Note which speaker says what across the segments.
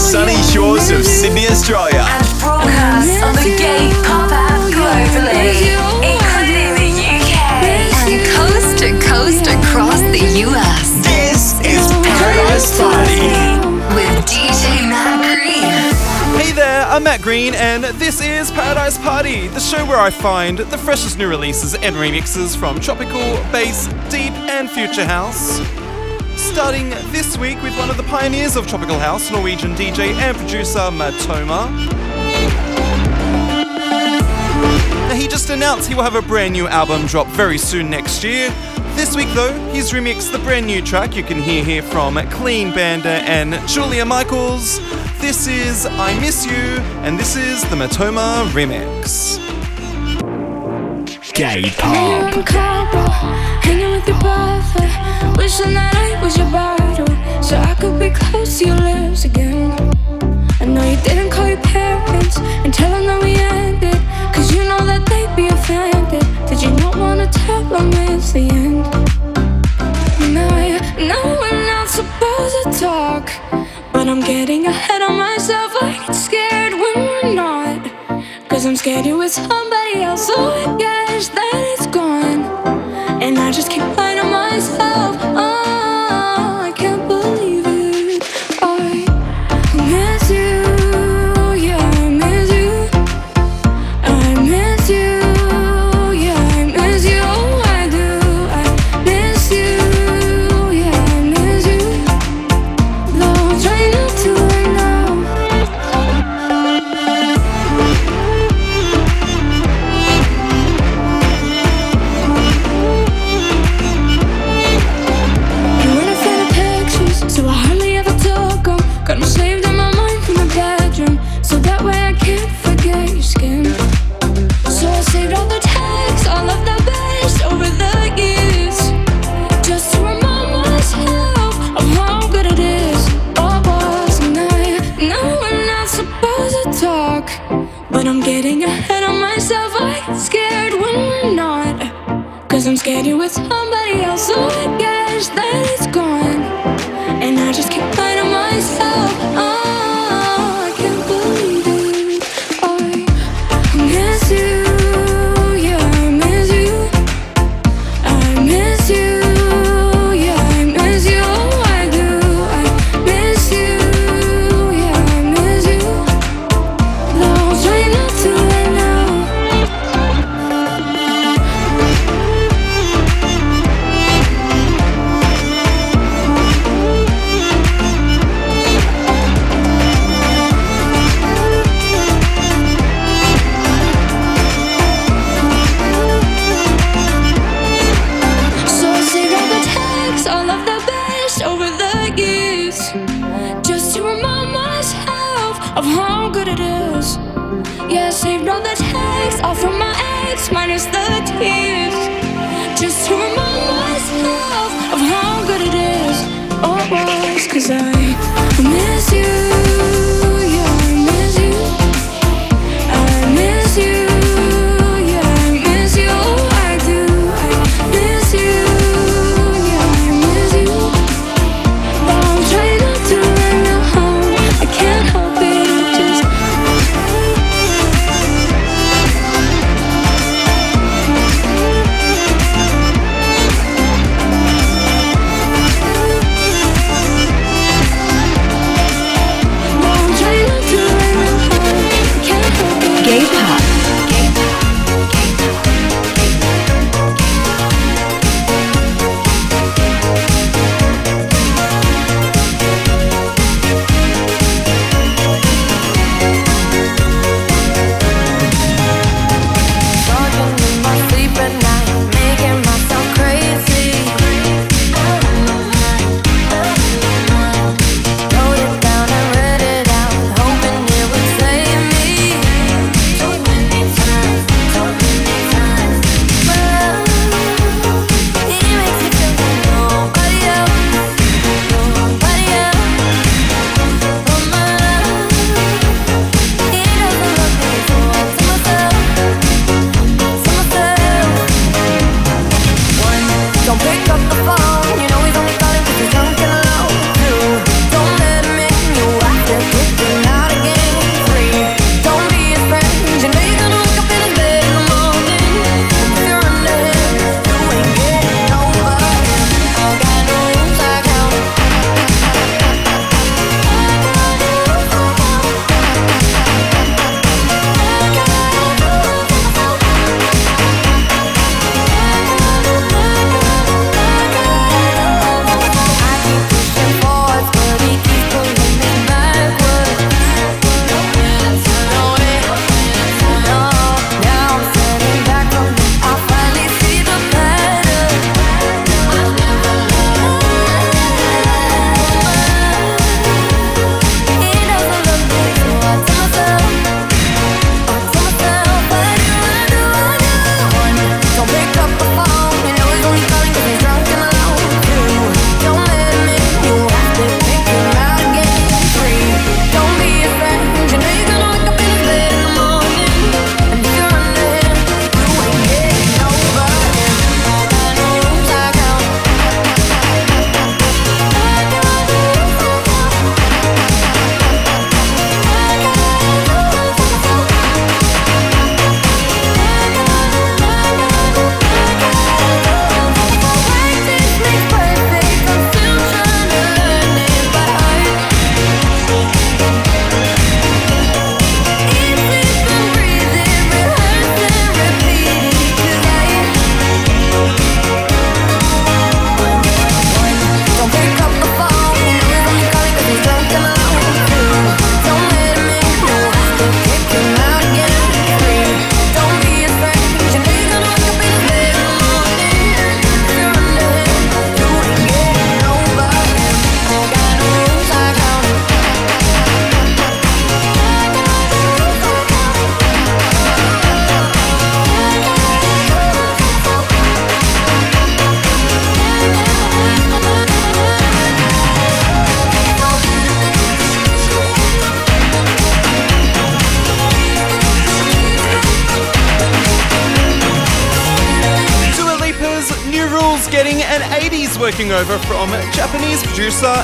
Speaker 1: sunny shores of Sydney, Australia.
Speaker 2: And broadcast on the Gay Pop app globally, including the UK and coast to coast across the US.
Speaker 1: This is Paradise Party.
Speaker 2: With DJ Matt Green.
Speaker 3: Hey there, I'm Matt Green, and this is Paradise Party, the show where I find the freshest new releases and remixes from tropical, bass, deep, and future house. Starting this week with one of the pioneers of tropical house, Norwegian DJ and producer Matoma. Now, he just announced he will have a brand new album drop very soon next year. This week, though, he's remixed the brand new track you can hear here from Clean Bandit and Julia Michaels. This is I Miss You, and this is the Matoma remix.
Speaker 1: Gay Pop.
Speaker 4: In hanging with your brother. Wishing that I was your bottle, so I could be close to your lips again. I know you didn't call your parents and tell them that we ended, cause you know that they'd be offended. Did you not wanna tell them it's the end? No, no, we're not supposed to talk, but I'm getting ahead of myself. I get scared when we're not. Cause I'm scared you're with somebody else, so I guess that it's gone.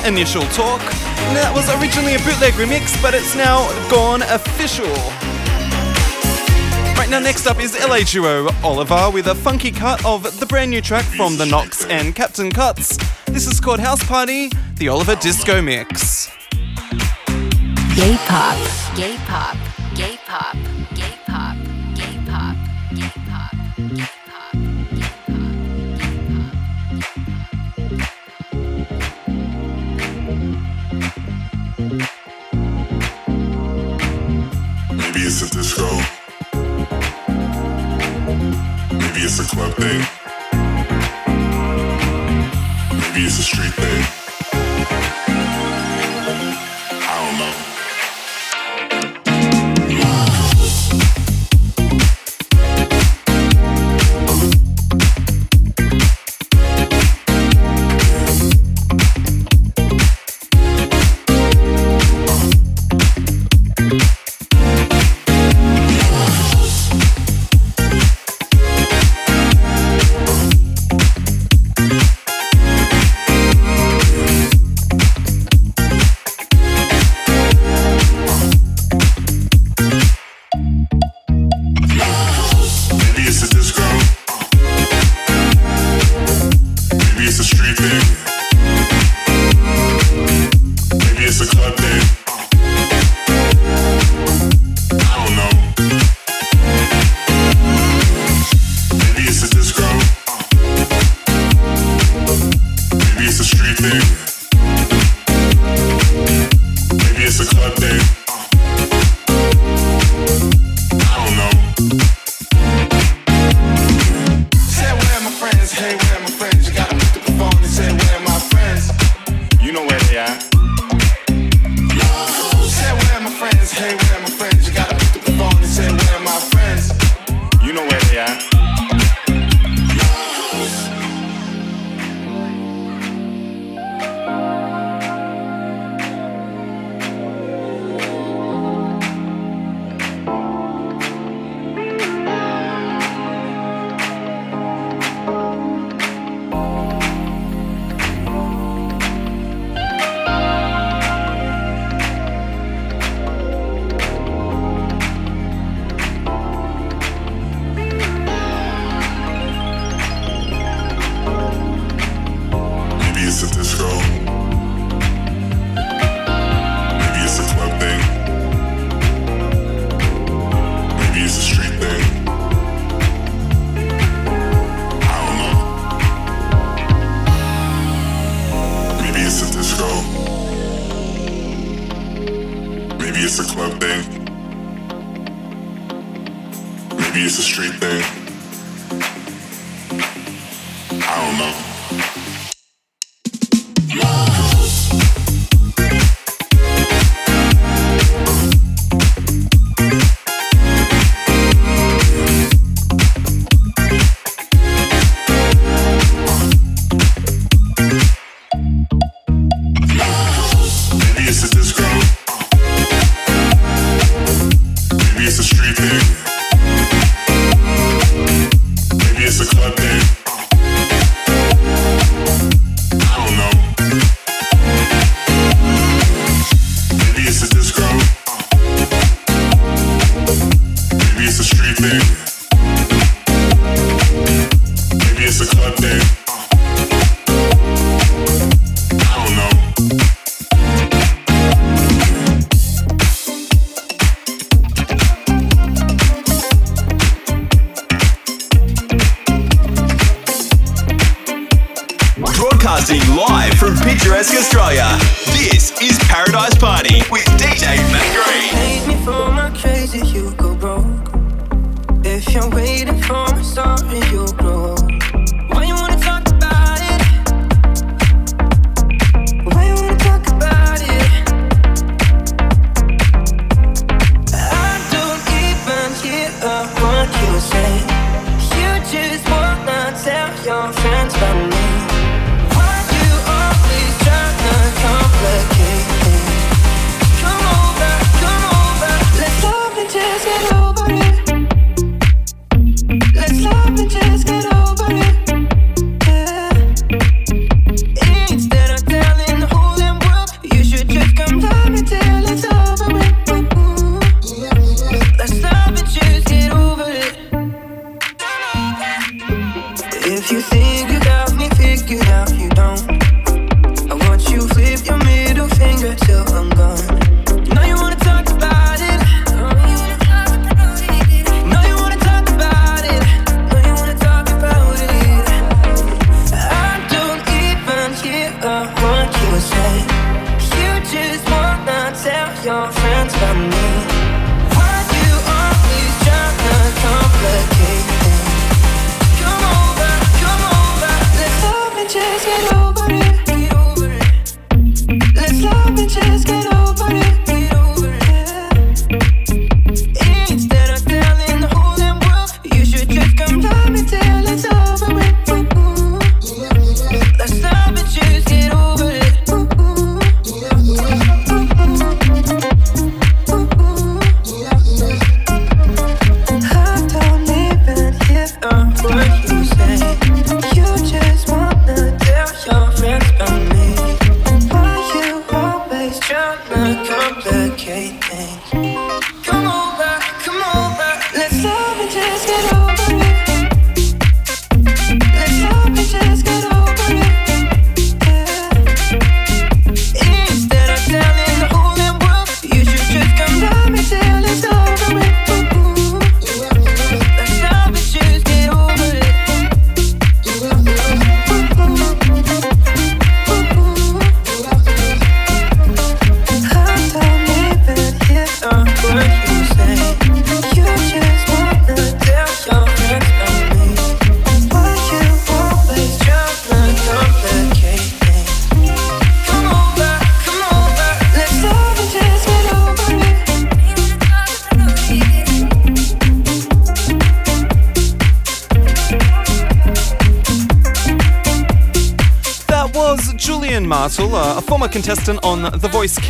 Speaker 3: Initial Talk. That was originally a bootleg remix, but it's now gone official. Right now, next up is LA duo Oliver with a funky cut of the brand new track from The Knocks and Captain Cuts. This is called House Party, the Oliver Disco Mix.
Speaker 2: Gay pop, gay pop, gay pop.
Speaker 5: it's a disco. Maybe it's a club thing. Maybe it's a street thing.
Speaker 6: me.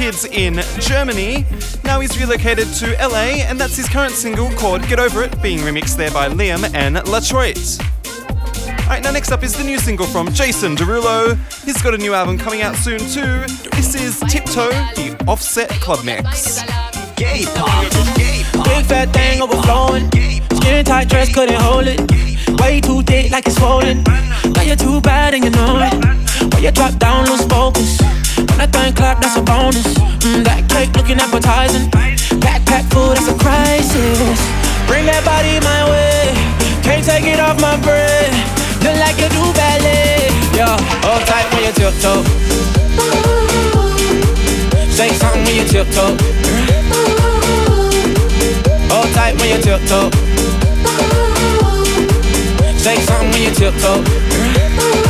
Speaker 3: Kids in Germany. Now he's relocated to LA, and that's his current single called Get Over It, being remixed there by Liam and Latroit. Alright, now next up is the new single from Jason Derulo. He's got a new album coming out soon too. This is Tiptoe, the Offset Club Mix.
Speaker 7: Big fat thing overflowing. Skin tight dress couldn't hold it. Way too thick like it's swollen. Now you're too bad and you know it. When you drop down, lose focus. When that thing clap, that's a bonus. Mm, that cake looking appetizing. Backpack full, that's a crisis. Bring that body my way. Can't take it off my breath. Look like you do ballet. Yeah, hold tight when you tiptoe. Say something when you tiptoe. Hold tight when you tiptoe. Say something when you tiptoe.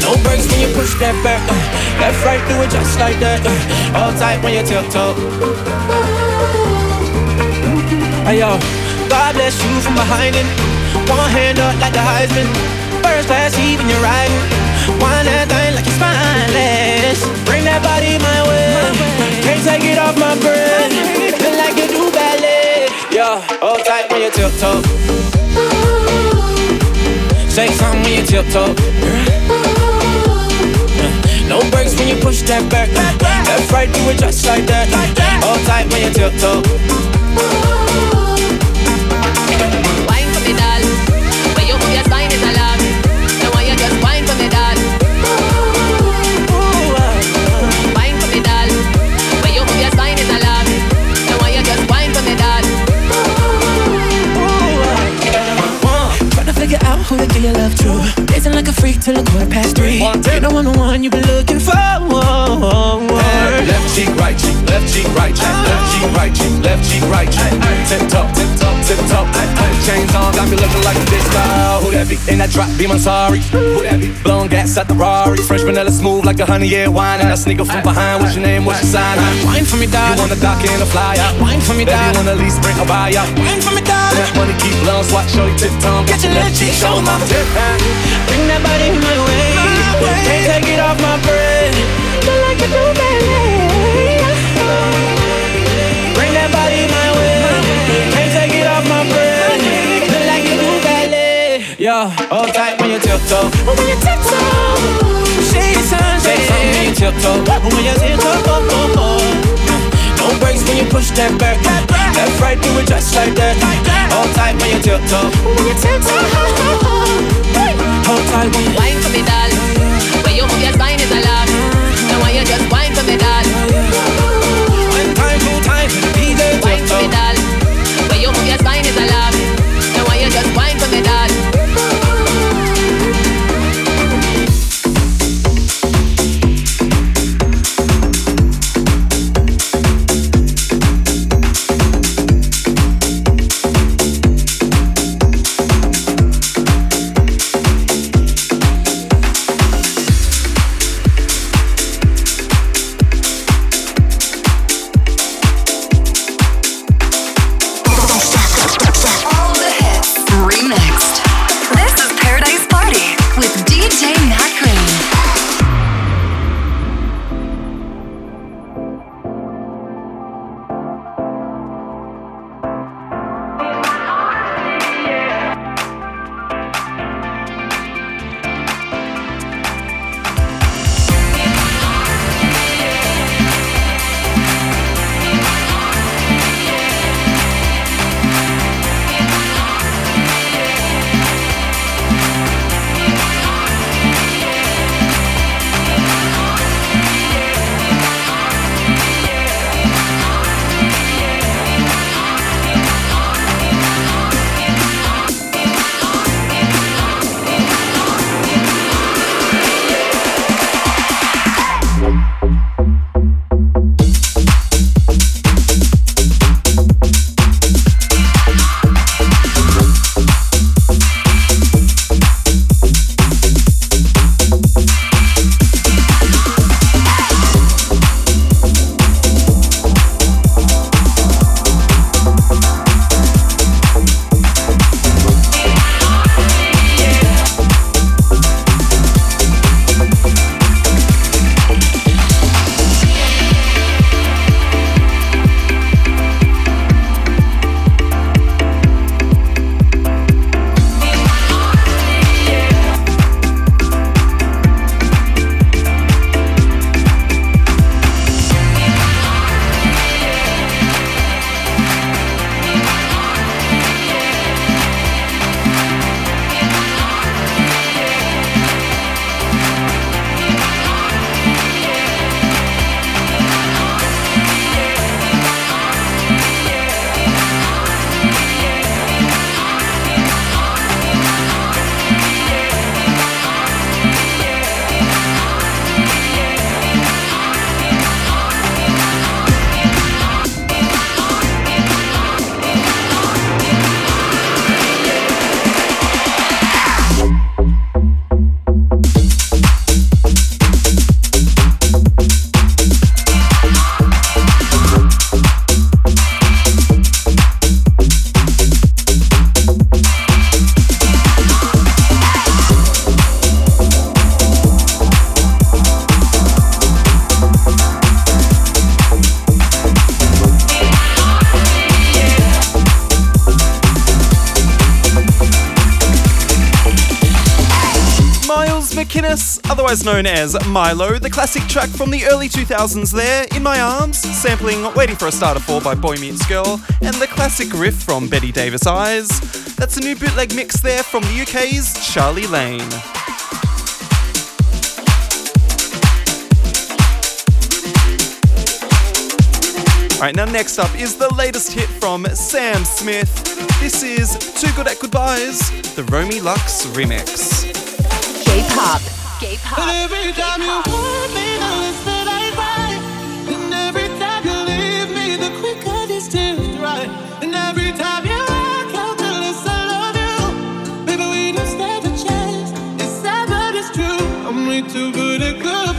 Speaker 7: No breaks when you push that back. Uh, left, right, do it just like that. Uh, all tight when you tiptoe. Hey yo, God bless you from behind it. One hand up like the Heisman. First class, even you're riding. Wind that thing like you're spineless. Bring that body my way. Can't take it off my breath. Feel like you do ballet. Yeah, hold tight when you tiptoe. Say something when you tiptoe. No breaks when you push that back. Left, right, do it just like that. Hold tight when you tiptoe. Like a freak till a quarter past three. You know I'm the one you've been looking for.
Speaker 8: Left cheek, right cheek, left cheek, right cheek, left oh. cheek, right cheek, left cheek, right cheek. Tip top, tip top, tip top. Chains on, got me looking like a star. Who that be? In that drop, be my sorry. Who that be? Blowing gas at the Rari. Fresh vanilla smooth like a honey, yeah, wine. And I sneak up from behind. What's your name? What's your sign?
Speaker 7: Wine for me,
Speaker 8: You wanna dock in a fly out?
Speaker 7: Wine for me,
Speaker 8: Baby,
Speaker 7: darling.
Speaker 8: wanna lease, bring a buy out.
Speaker 7: Wine for me, darling.
Speaker 8: That money keep blowing, swat, show you tip tongue.
Speaker 7: Get your little cheek, show my
Speaker 8: tip.
Speaker 7: Bring that body my way. Can't take it off my breath. Feel like you do ballet. Bring that body my way. Can't take it off my breath. Feel like you do ballet. Yeah, hold tight when you tiptoe. When you tiptoe. Shady signs, say something when you tiptoe. When you tiptoe. No breaks when you push that back. Left, right, do it just like that. Hold tight when you tiptoe. When you tiptoe. Hold tight when you
Speaker 9: Wine for me, doll. When you move your spine is alarm. Now why you just wine for me, doll?
Speaker 7: One time, two time for the DJ
Speaker 9: Wine for me,
Speaker 7: tiptoe.
Speaker 9: doll. When you move your spine is alarm. Now why you just wine for me, doll?
Speaker 3: Known as Mylo, the classic track from the early 2000s there, In My Arms, sampling Waiting for a Star to Fall by Boy Meets Girl, and the classic riff from Bette Davis Eyes. That's a new bootleg mix there from the UK's Charlie Lane. Alright, now next up is the latest hit from Sam Smith. This is Too Good at Goodbyes, the Romy Lux remix.
Speaker 2: Gay
Speaker 10: too good at goodbye.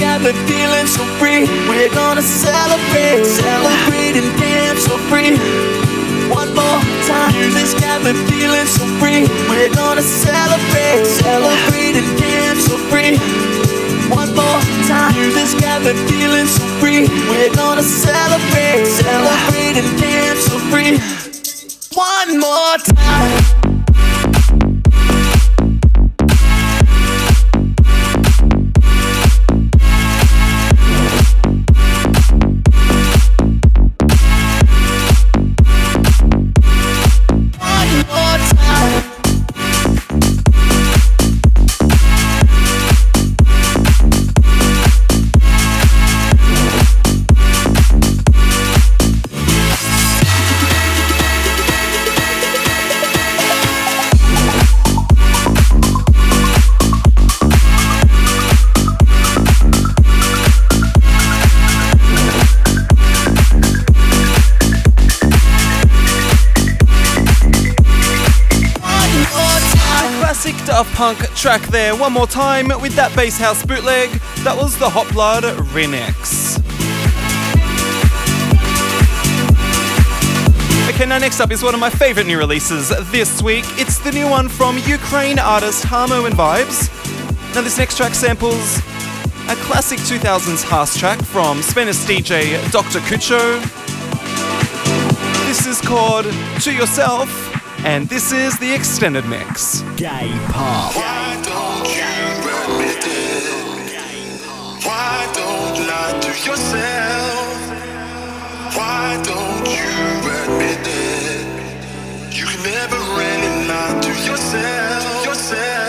Speaker 11: Got me feeling so free. We're gonna celebrate,
Speaker 3: Punk track there, one more time with that bass house bootleg. That was the Hot Blood remix. Okay, now next up is one of my favorite new releases this week. It's the new one from Ukraine artist Harmo and Vibes. Now, this next track samples a classic 2000s house track from Spanish DJ Dr. Kucho. This is called To Yourself, and this is the extended mix.
Speaker 12: Gay pop.
Speaker 5: Why don't you admit it? Why don't lie to yourself? Why don't you admit it? You can never really lie to yourself. Yourself, yourself,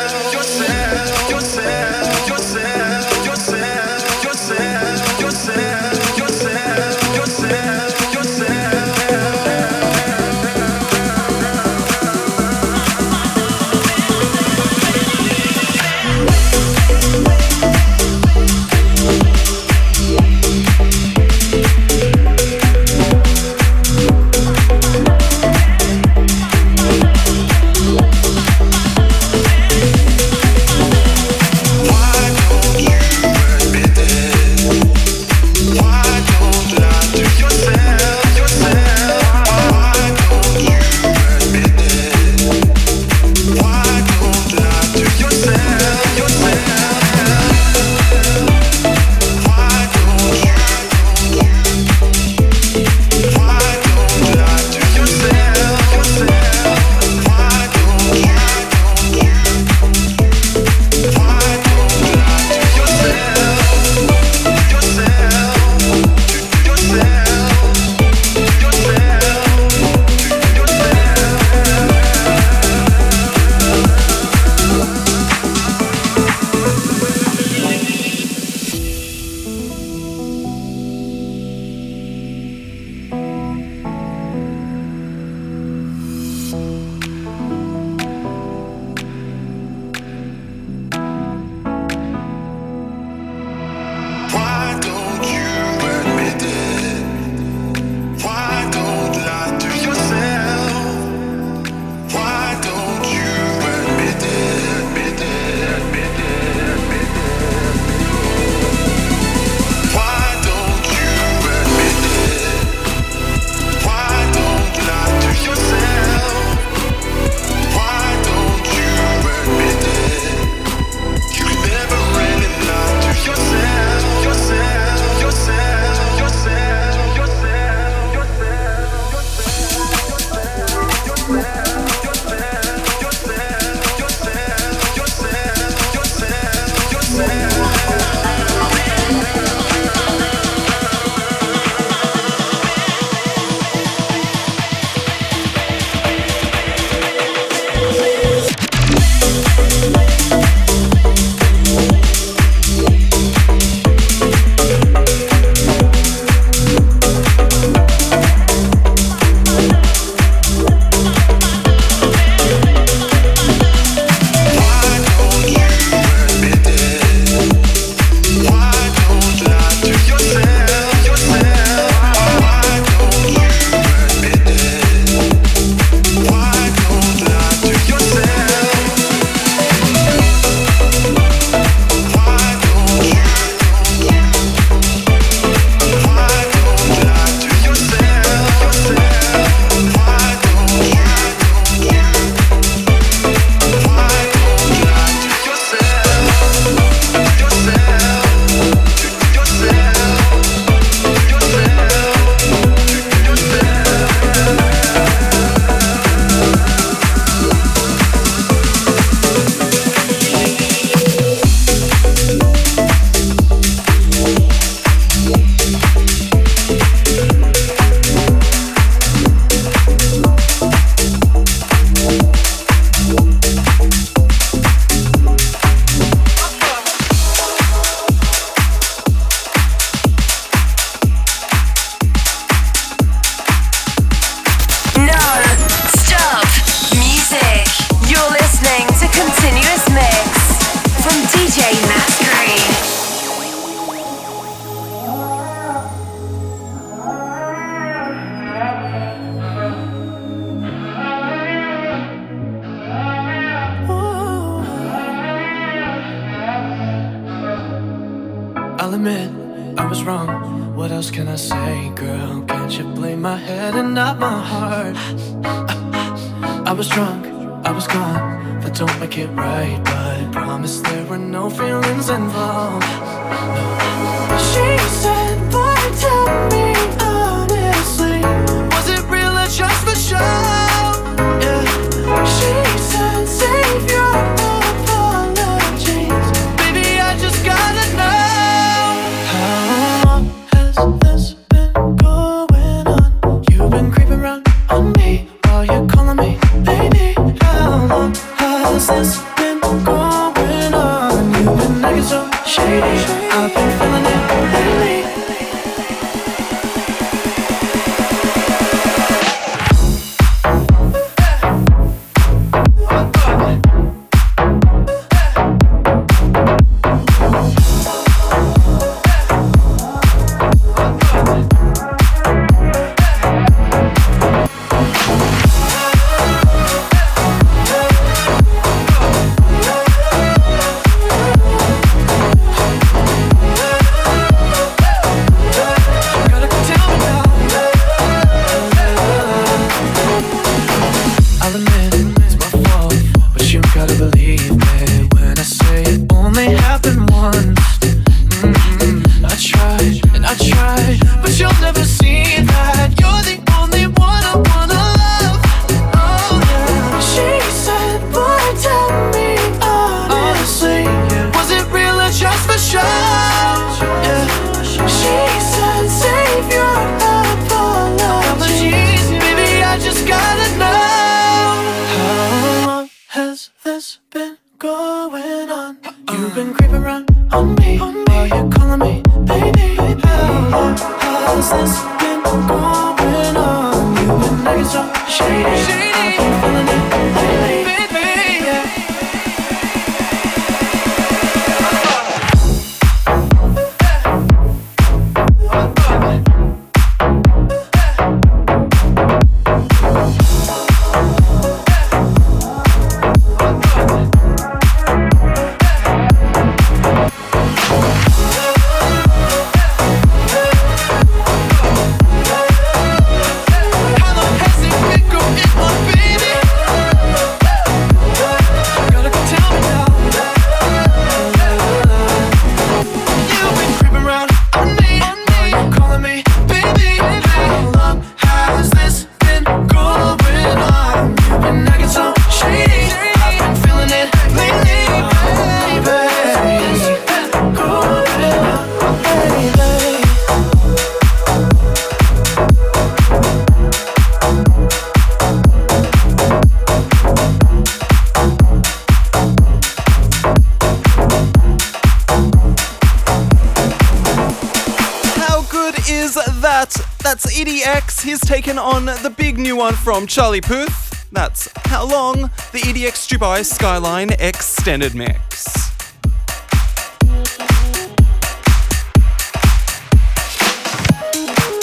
Speaker 13: Charlie Puth. That's How Long, the EDX Dubai Skyline Extended Mix.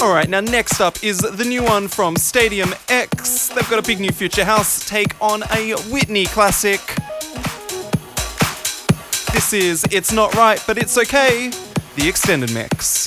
Speaker 13: Alright, now next up is the new one from Stadium X. They've got a big new future house take on a Whitney classic. This is It's Not Right, But It's Okay, the extended mix.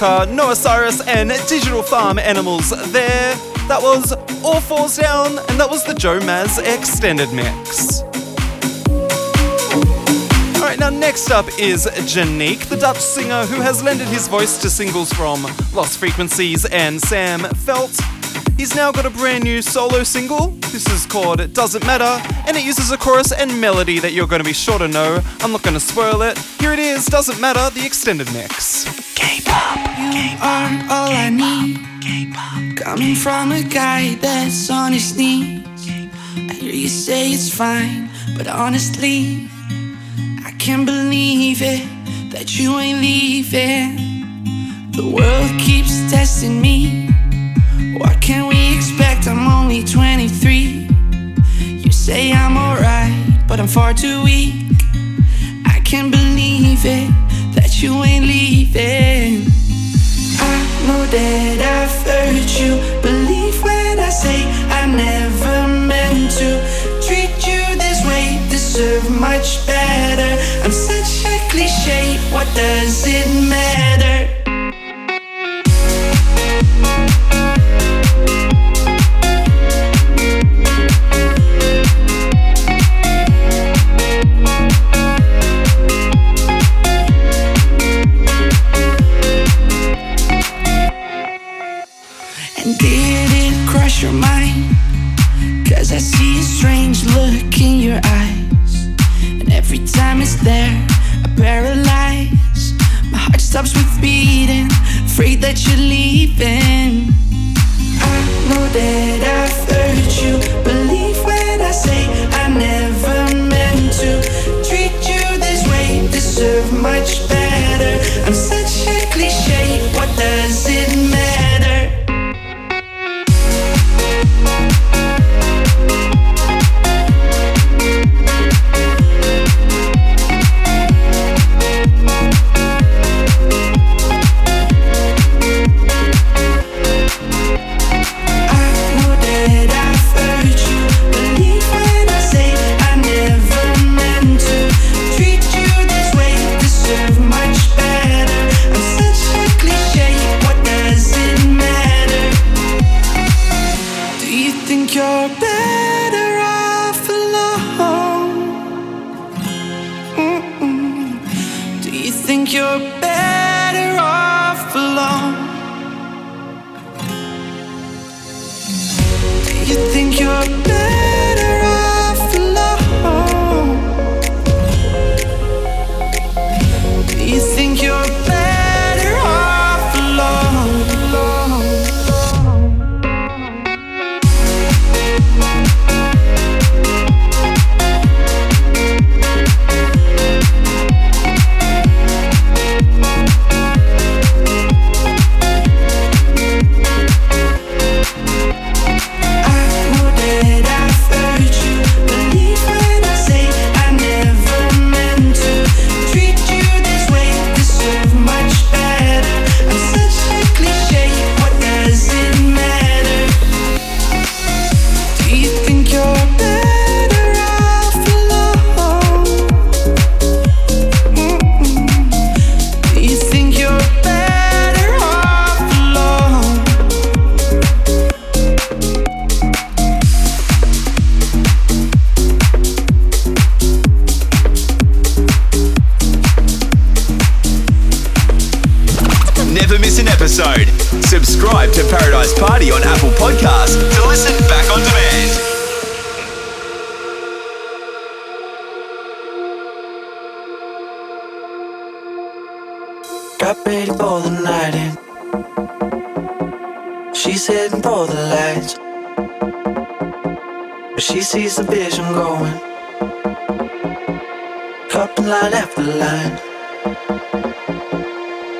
Speaker 3: Noah Cyrus, and Digital Farm Animals there. That was All Falls Down, and that was the Joe Maz extended mix. Alright, now next up is Janieck, the Dutch singer who has lended his voice to singles from Lost Frequencies and Sam Feldt. He's now got a brand new solo single. This is called It Doesn't Matter, and it uses a chorus and melody that you're going to be sure to know. I'm not going to spoil it. Here it is, Doesn't Matter, the extended mix.
Speaker 14: K-pop, you are all I need. Coming from a guy that's on his knees. I hear you say it's fine, but honestly, I can't believe it that you ain't leaving. The world keeps testing me. What can we expect? I'm only 23. You say I'm alright, but I'm far too weak. I can't believe it that you ain't leaving. Know that I've hurt you. Believe when I say I never meant to treat you this way. Deserve much better. I'm such a cliche. What does it matter? Time it's there, I paralyze. My heart stops with beating, afraid that you're leaving. I know that I've think you're better off alone? Mm-mm. Do you think you're better off alone? Do you think you're better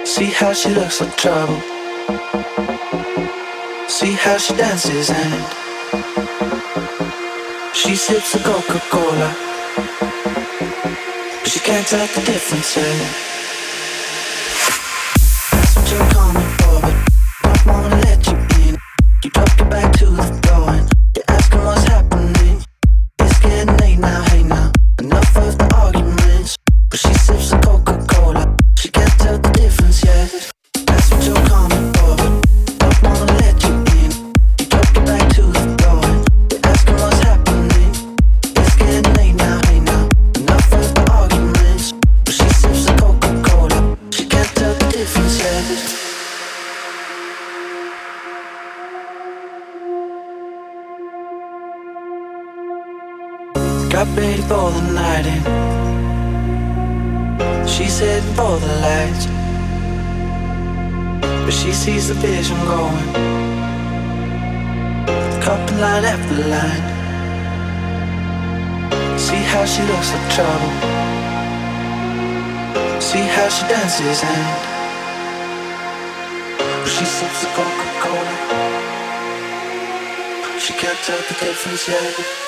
Speaker 14: See how she looks like trouble. See how she dances and she sips a Coca Cola. But she can't tell the difference. Eh?
Speaker 15: Coca-Cola. She can't tell the difference yet.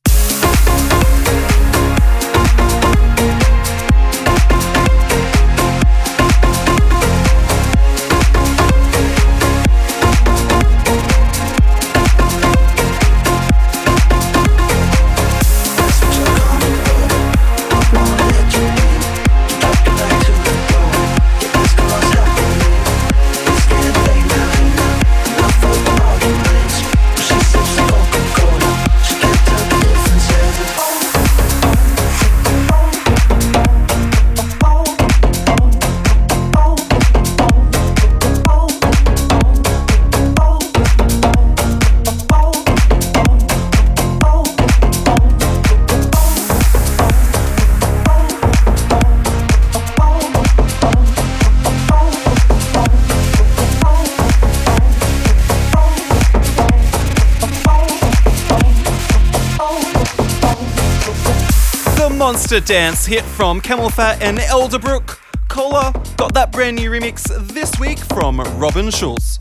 Speaker 3: Monster Dance hit from CamelPhat and Elderbrook. Cola got that brand new remix this week from Robin Schulz.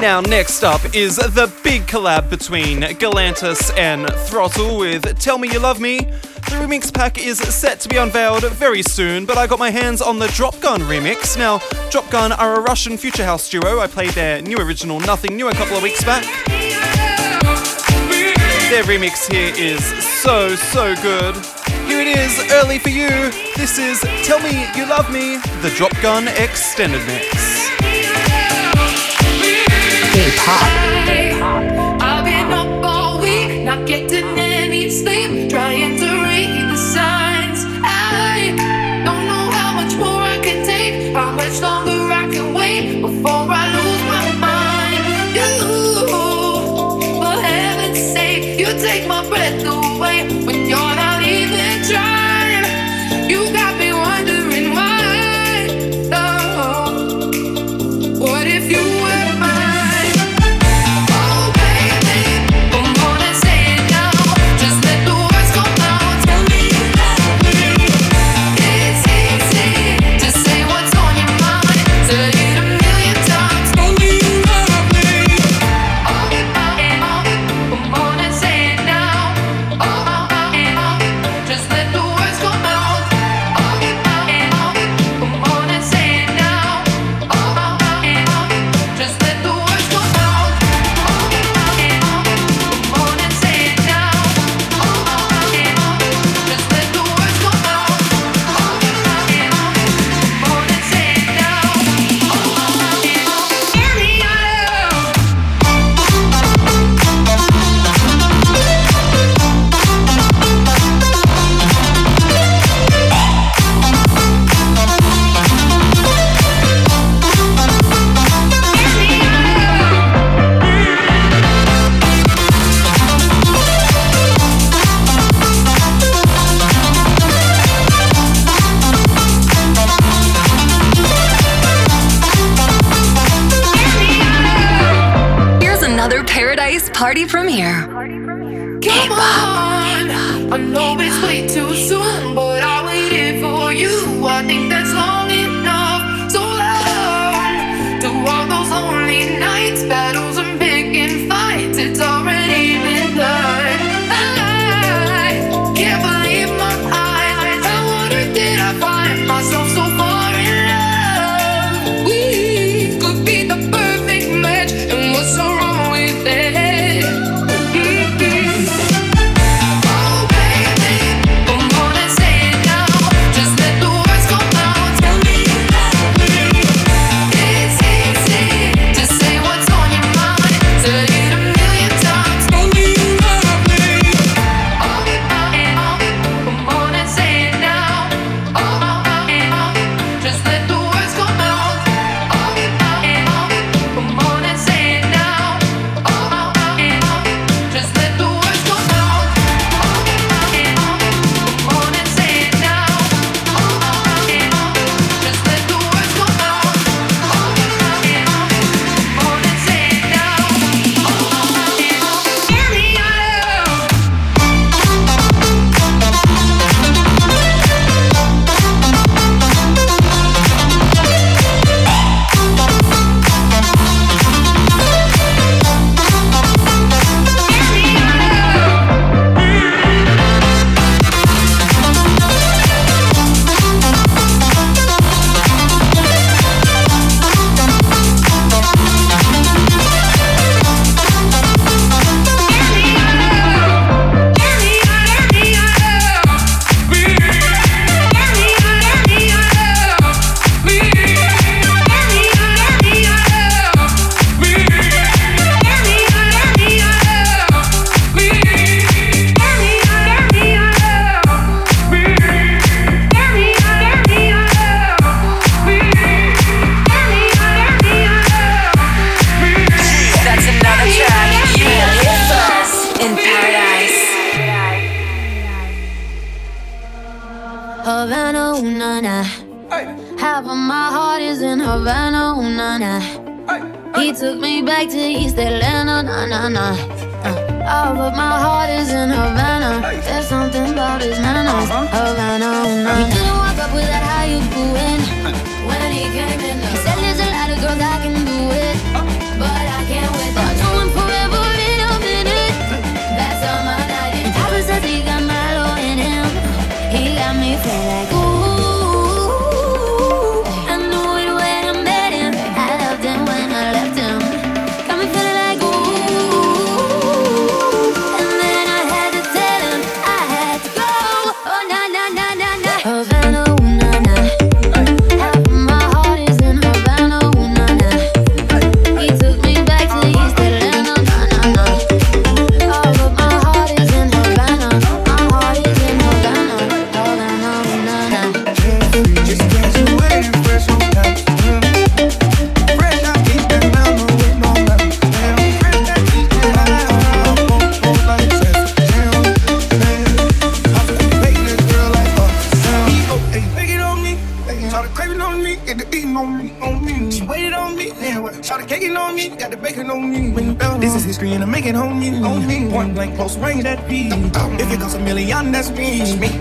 Speaker 3: Now, next up is the big collab between Galantis and Throttle with Tell Me You Love Me. The remix pack is set to be unveiled very soon, but I got my hands on the Dropgun remix. Now, Dropgun are a Russian future house duo. I played their new original Nothing New a couple of weeks back. Their remix here is so, so good. Here it is, early for you. This is Tell Me You Love Me, the Dropgun Extended Mix.
Speaker 16: K-pop.
Speaker 2: I've here.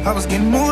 Speaker 4: I
Speaker 12: was getting more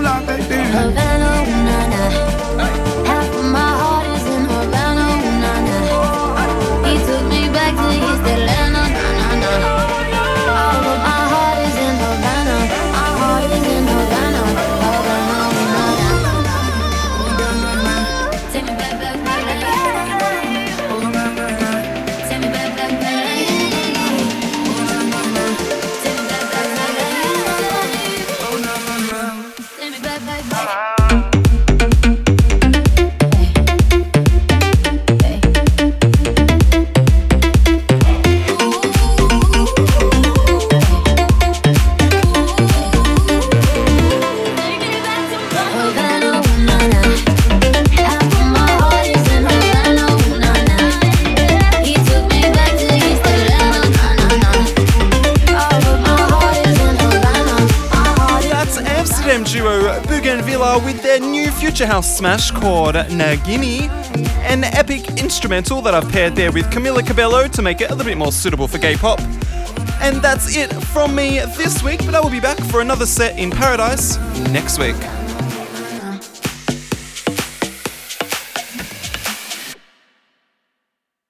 Speaker 3: smash called Nagini, an epic instrumental that I've paired there with Camila Cabello to make it a little bit more suitable for gay pop. And that's it from me this week, but I will be back for another set in paradise next week.